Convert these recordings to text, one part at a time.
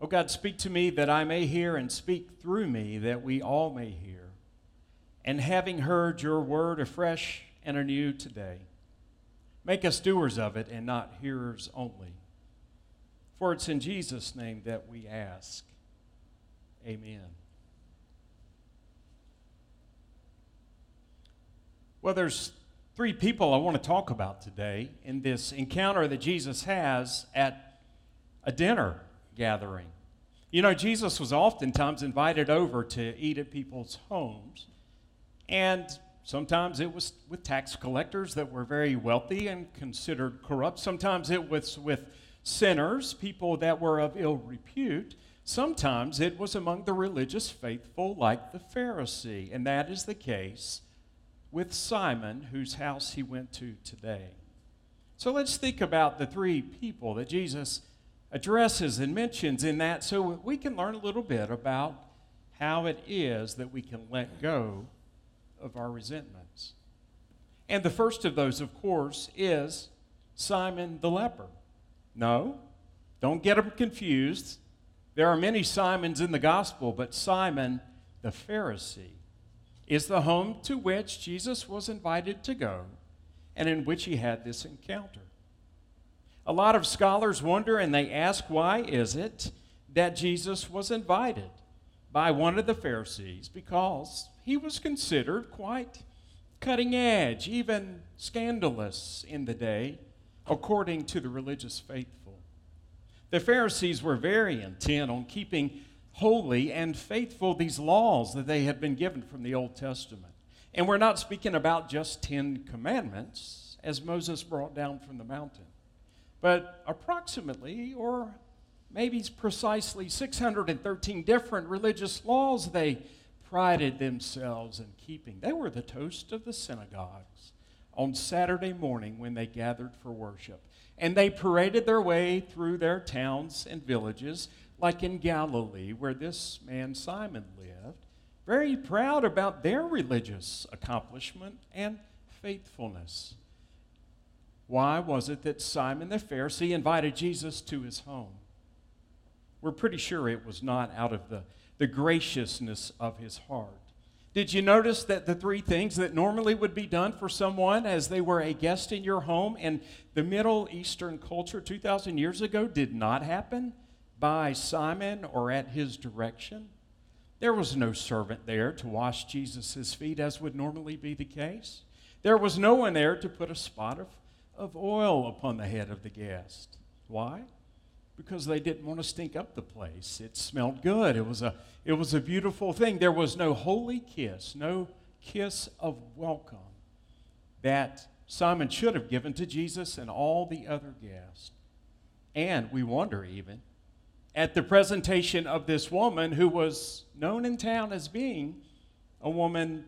Oh God, speak to me that I may hear, and speak through me that we all may hear. And having heard your word afresh and anew today, make us doers of it and not hearers only. For it's in Jesus' name that we ask. Amen. Well, there's three people I want to talk about today in this encounter that Jesus has at a dinner gathering. You know, Jesus was oftentimes invited over to eat at people's homes, and sometimes it was with tax collectors that were very wealthy and considered corrupt. Sometimes it was with sinners, people that were of ill repute. Sometimes it was among the religious faithful, like the Pharisee, and that is the case with Simon, whose house he went to today. So let's think about the three people that Jesus addresses and mentions in that so we can learn a little bit about how it is that we can let go of our resentments. And the first of those, of course, is Simon the leper. No, don't get them confused. There are many Simons in the gospel, but Simon the Pharisee is the home to which Jesus was invited to go and in which he had this encounter. A lot of scholars wonder and they ask why is it that Jesus was invited by one of the Pharisees because he was considered quite cutting edge, even scandalous in the day, according to the religious faithful. The Pharisees were very intent on keeping holy and faithful these laws that they had been given from the Old Testament. And we're not speaking about just 10 commandments as Moses brought down from the mountain but approximately, or maybe precisely 613 different religious laws they prided themselves in keeping. They were the toast of the synagogues on Saturday morning when they gathered for worship. And they paraded their way through their towns and villages, like in Galilee, where this man Simon lived, very proud about their religious accomplishment and faithfulness. Why was it that Simon the Pharisee invited Jesus to his home? We're pretty sure it was not out of the, the graciousness of his heart. Did you notice that the three things that normally would be done for someone as they were a guest in your home in the Middle Eastern culture 2,000 years ago did not happen by Simon or at his direction? There was no servant there to wash Jesus' feet as would normally be the case. There was no one there to put a spot of of oil upon the head of the guest. Why? Because they didn't want to stink up the place. It smelled good. It was a, it was a beautiful thing. There was no holy kiss, no kiss of welcome that Simon should have given to Jesus and all the other guests. And we wonder even at the presentation of this woman who was known in town as being a woman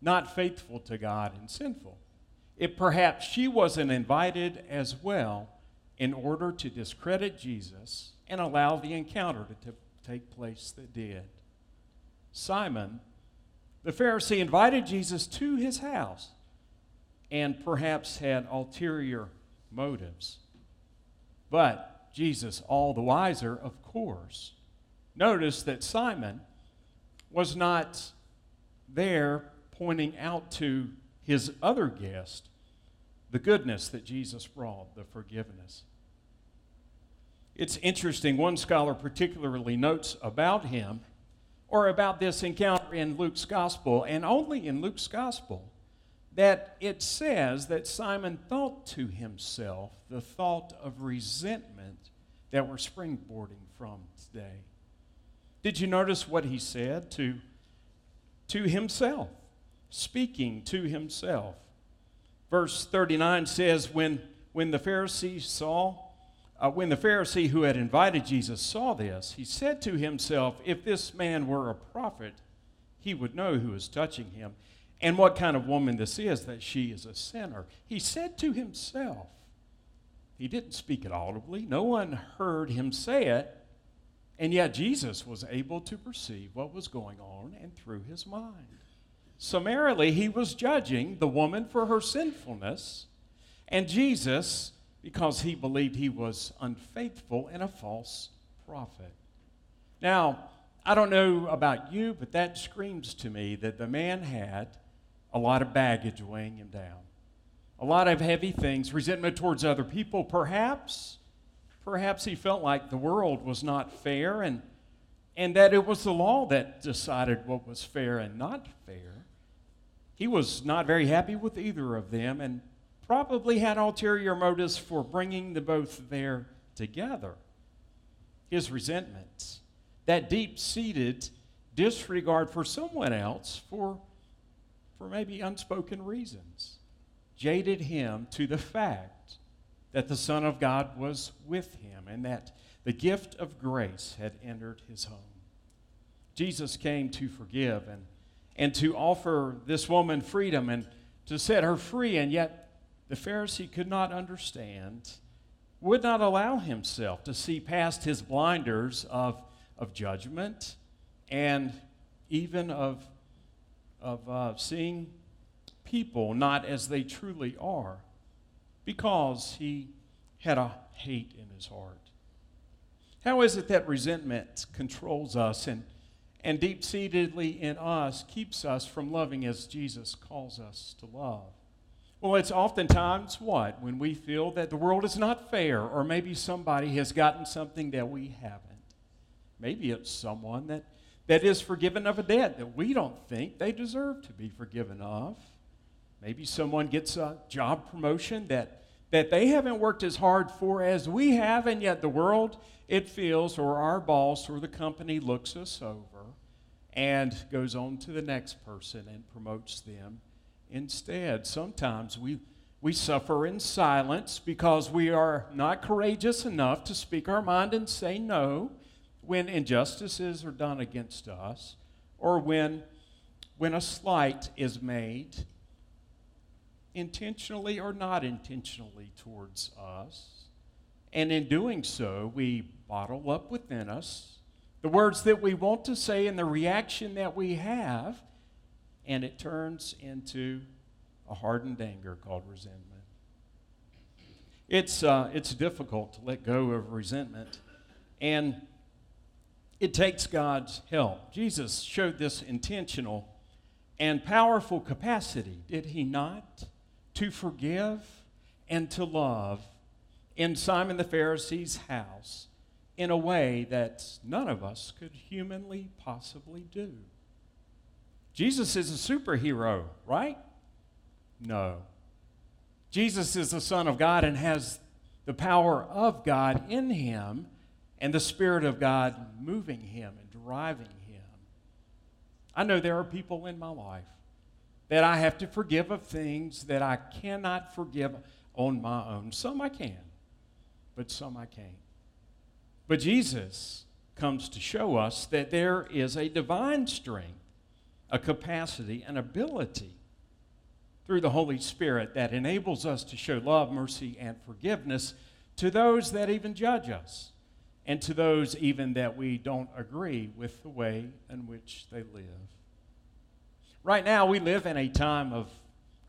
not faithful to God and sinful if perhaps she wasn't invited as well in order to discredit Jesus and allow the encounter to t- take place that did. Simon, the Pharisee, invited Jesus to his house and perhaps had ulterior motives. But Jesus, all the wiser, of course, noticed that Simon was not there pointing out to his other guest the goodness that Jesus brought, the forgiveness. It's interesting, one scholar particularly notes about him or about this encounter in Luke's gospel, and only in Luke's gospel, that it says that Simon thought to himself the thought of resentment that we're springboarding from today. Did you notice what he said to, to himself? Speaking to himself. Verse 39 says, When, when the Pharisee saw, uh, when the Pharisee who had invited Jesus saw this, he said to himself, If this man were a prophet, he would know who is touching him and what kind of woman this is, that she is a sinner. He said to himself, he didn't speak it audibly, no one heard him say it, and yet Jesus was able to perceive what was going on and through his mind. Summarily, he was judging the woman for her sinfulness, and Jesus because he believed he was unfaithful and a false prophet. Now, I don't know about you, but that screams to me that the man had a lot of baggage weighing him down, a lot of heavy things, resentment towards other people, perhaps. Perhaps he felt like the world was not fair and, and that it was the law that decided what was fair and not fair. He was not very happy with either of them and probably had ulterior motives for bringing the both there together. His resentments, that deep seated disregard for someone else for, for maybe unspoken reasons, jaded him to the fact that the Son of God was with him and that the gift of grace had entered his home. Jesus came to forgive and, and to offer this woman freedom and to set her free, and yet the Pharisee could not understand, would not allow himself to see past his blinders of, of judgment and even of, of uh, seeing people not as they truly are because he had a hate in his heart. How is it that resentment controls us and, and deep seatedly in us keeps us from loving as Jesus calls us to love? Well, it's oftentimes what? When we feel that the world is not fair, or maybe somebody has gotten something that we haven't. Maybe it's someone that, that is forgiven of a debt that we don't think they deserve to be forgiven of. Maybe someone gets a job promotion that, that they haven't worked as hard for as we have, and yet the world, it feels, or our boss or the company looks us over and goes on to the next person and promotes them instead. Sometimes we, we suffer in silence because we are not courageous enough to speak our mind and say no when injustices are done against us or when, when a slight is made intentionally or not intentionally towards us. And in doing so, we bottle up within us the words that we want to say and the reaction that we have and it turns into a hardened anger called resentment. It's, uh, it's difficult to let go of resentment, and it takes God's help. Jesus showed this intentional and powerful capacity, did he not? To forgive and to love in Simon the Pharisee's house in a way that none of us could humanly possibly do. Jesus is a superhero, right? No. Jesus is the Son of God and has the power of God in him and the Spirit of God moving him and driving him. I know there are people in my life that I have to forgive of things that I cannot forgive on my own. Some I can, but some I can't. But Jesus comes to show us that there is a divine strength a capacity, an ability through the Holy Spirit that enables us to show love, mercy, and forgiveness to those that even judge us and to those even that we don't agree with the way in which they live. Right now, we live in a time of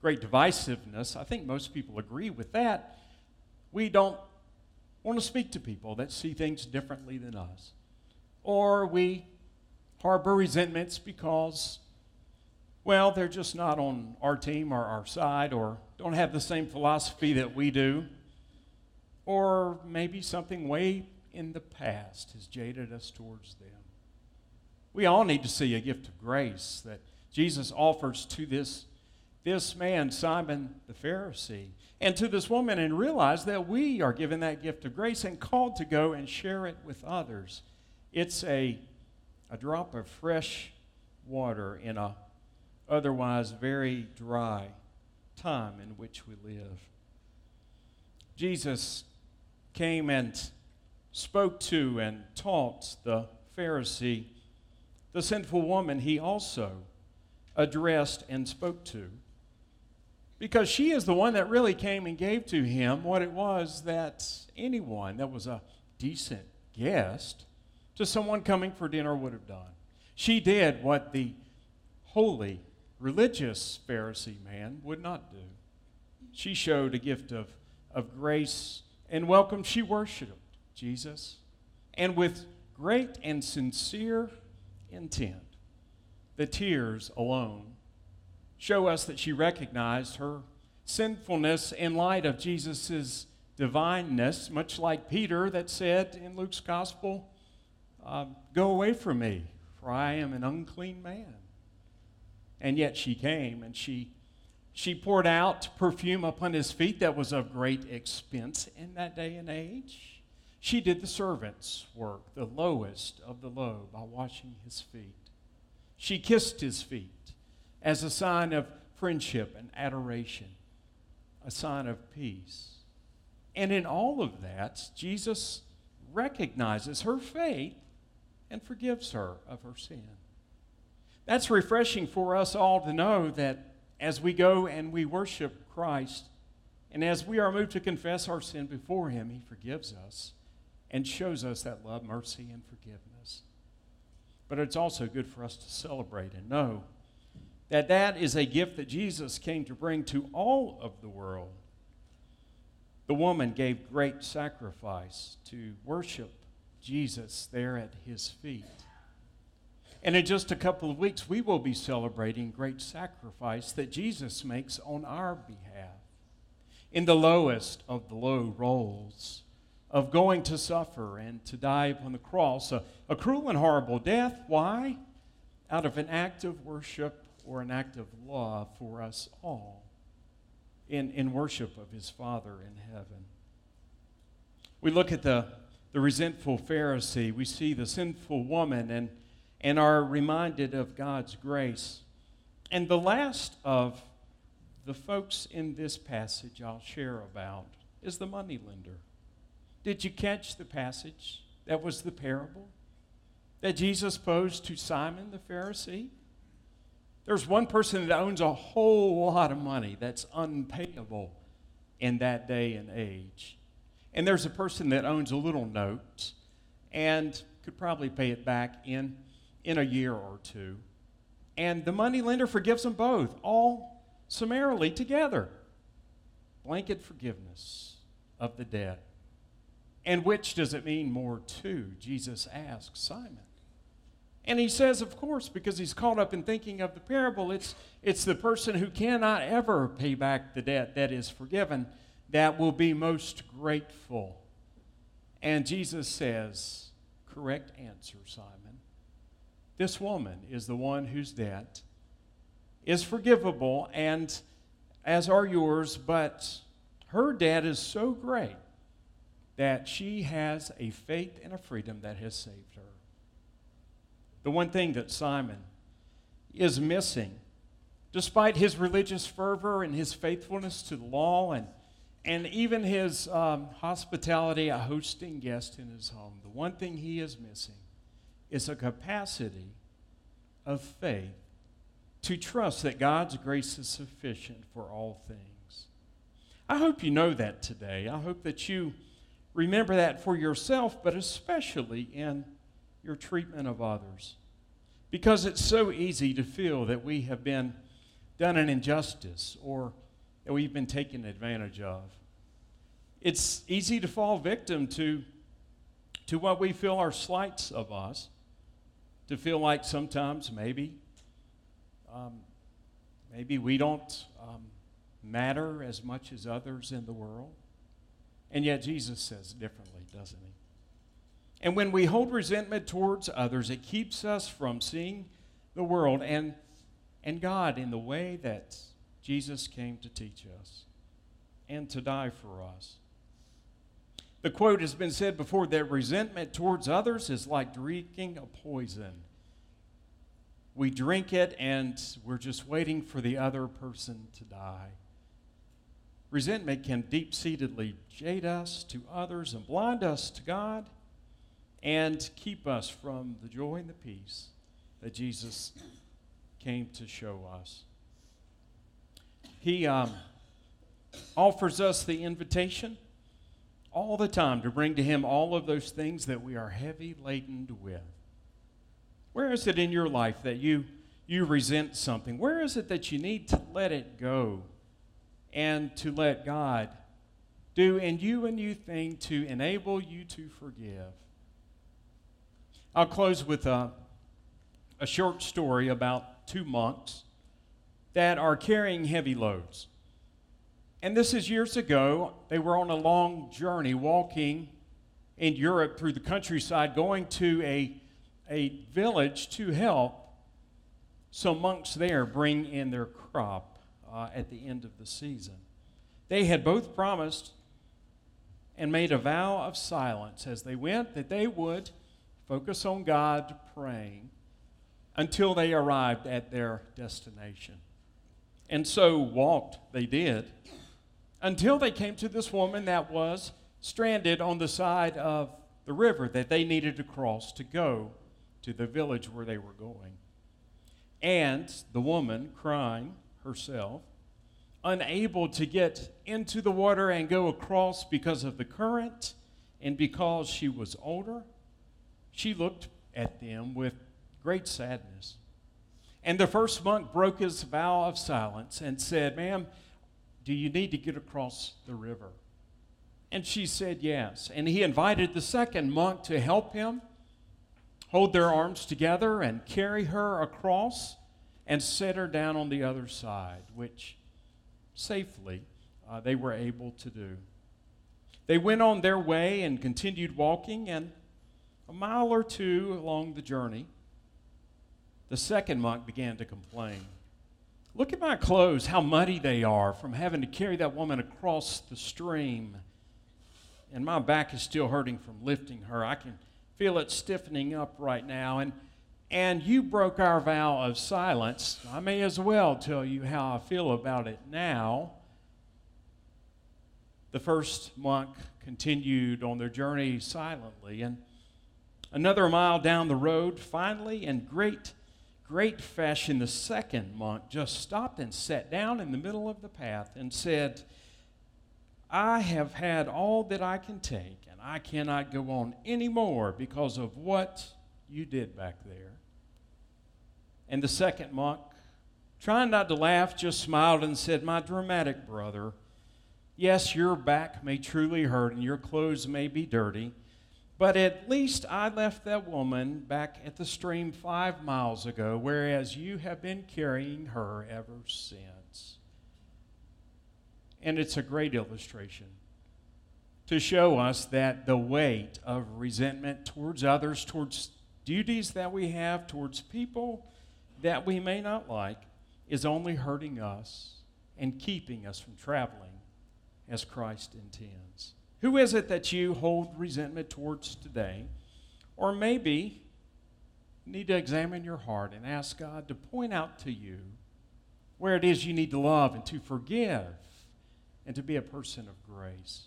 great divisiveness. I think most people agree with that. We don't want to speak to people that see things differently than us. Or we harbor resentments because well, they're just not on our team or our side or don't have the same philosophy that we do. Or maybe something way in the past has jaded us towards them. We all need to see a gift of grace that Jesus offers to this, this man, Simon the Pharisee, and to this woman, and realize that we are given that gift of grace and called to go and share it with others. It's a, a drop of fresh water in a otherwise very dry time in which we live. Jesus came and spoke to and taught the Pharisee, the sinful woman, he also addressed and spoke to. Because she is the one that really came and gave to him what it was that anyone that was a decent guest to someone coming for dinner would have done. She did what the holy religious Pharisee man would not do. She showed a gift of, of grace and welcome. She worshiped Jesus. And with great and sincere intent. The tears alone show us that she recognized her sinfulness in light of Jesus' divineness, much like Peter that said in Luke's gospel, uh, Go away from me, for I am an unclean man. And yet she came and she, she poured out perfume upon his feet that was of great expense in that day and age. She did the servant's work, the lowest of the low, by washing his feet. She kissed his feet as a sign of friendship and adoration, a sign of peace. And in all of that, Jesus recognizes her faith and forgives her of her sin. That's refreshing for us all to know that as we go and we worship Christ, and as we are moved to confess our sin before Him, He forgives us and shows us that love, mercy, and forgiveness. But it's also good for us to celebrate and know that that is a gift that Jesus came to bring to all of the world. The woman gave great sacrifice to worship Jesus there at his feet. And in just a couple of weeks, we will be celebrating great sacrifice that Jesus makes on our behalf. In the lowest of the low roles of going to suffer and to die upon the cross, a, a cruel and horrible death. Why? Out of an act of worship or an act of love for us all in, in worship of his Father in heaven. We look at the, the resentful Pharisee, we see the sinful woman, and, and are reminded of God's grace. And the last of the folks in this passage I'll share about is the moneylender. Did you catch the passage? That was the parable that Jesus posed to Simon the Pharisee. There's one person that owns a whole lot of money that's unpayable in that day and age. And there's a person that owns a little note and could probably pay it back in, in a year or two. And the money lender forgives them both, all summarily together. Blanket forgiveness of the debt. And which does it mean more to? Jesus asks Simon. And he says, of course, because he's caught up in thinking of the parable, it's, it's the person who cannot ever pay back the debt that is forgiven that will be most grateful. And Jesus says, correct answer, Simon. This woman is the one whose debt is forgivable, and as are yours, but her debt is so great that she has a faith and a freedom that has saved her. The one thing that Simon is missing, despite his religious fervor and his faithfulness to the law and, and even his um, hospitality, a hosting guest in his home, the one thing he is missing is a capacity of faith to trust that God's grace is sufficient for all things. I hope you know that today. I hope that you remember that for yourself, but especially in your treatment of others. Because it's so easy to feel that we have been done an injustice or that we've been taken advantage of. It's easy to fall victim to, to what we feel are slights of us, to feel like sometimes maybe, um, maybe we don't um, matter as much as others in the world. And yet Jesus says differently, doesn't he? And when we hold resentment towards others, it keeps us from seeing the world and, and God in the way that Jesus came to teach us and to die for us. The quote has been said before that resentment towards others is like drinking a poison. We drink it and we're just waiting for the other person to die. Resentment can deep seatedly jade us to others and blind us to God and keep us from the joy and the peace that Jesus came to show us. He um, offers us the invitation all the time to bring to Him all of those things that we are heavy laden with. Where is it in your life that you, you resent something? Where is it that you need to let it go and to let God do in you a new thing to enable you to forgive? I'll close with a, a short story about two monks that are carrying heavy loads. And this is years ago. They were on a long journey walking in Europe through the countryside, going to a, a village to help some monks there bring in their crop uh, at the end of the season. They had both promised and made a vow of silence as they went that they would focus on God praying until they arrived at their destination. And so walked they did until they came to this woman that was stranded on the side of the river that they needed to cross to go to the village where they were going. And the woman, crying herself, unable to get into the water and go across because of the current and because she was older, she looked at them with great sadness. And the first monk broke his vow of silence and said, Ma'am, do you need to get across the river? And she said yes. And he invited the second monk to help him hold their arms together and carry her across and set her down on the other side, which safely uh, they were able to do. They went on their way and continued walking, and a mile or two along the journey, the second monk began to complain. Look at my clothes, how muddy they are from having to carry that woman across the stream. And my back is still hurting from lifting her. I can feel it stiffening up right now. And, and you broke our vow of silence. I may as well tell you how I feel about it now. The first monk continued on their journey silently. And another mile down the road, finally, in great great fashion, the second monk just stopped and sat down in the middle of the path and said, I have had all that I can take, and I cannot go on any more because of what you did back there. And the second monk, trying not to laugh, just smiled and said, My dramatic brother, yes, your back may truly hurt and your clothes may be dirty. But at least I left that woman back at the stream five miles ago, whereas you have been carrying her ever since. And it's a great illustration to show us that the weight of resentment towards others, towards duties that we have, towards people that we may not like, is only hurting us and keeping us from traveling as Christ intends. Who is it that you hold resentment towards today? Or maybe need to examine your heart and ask God to point out to you where it is you need to love and to forgive and to be a person of grace.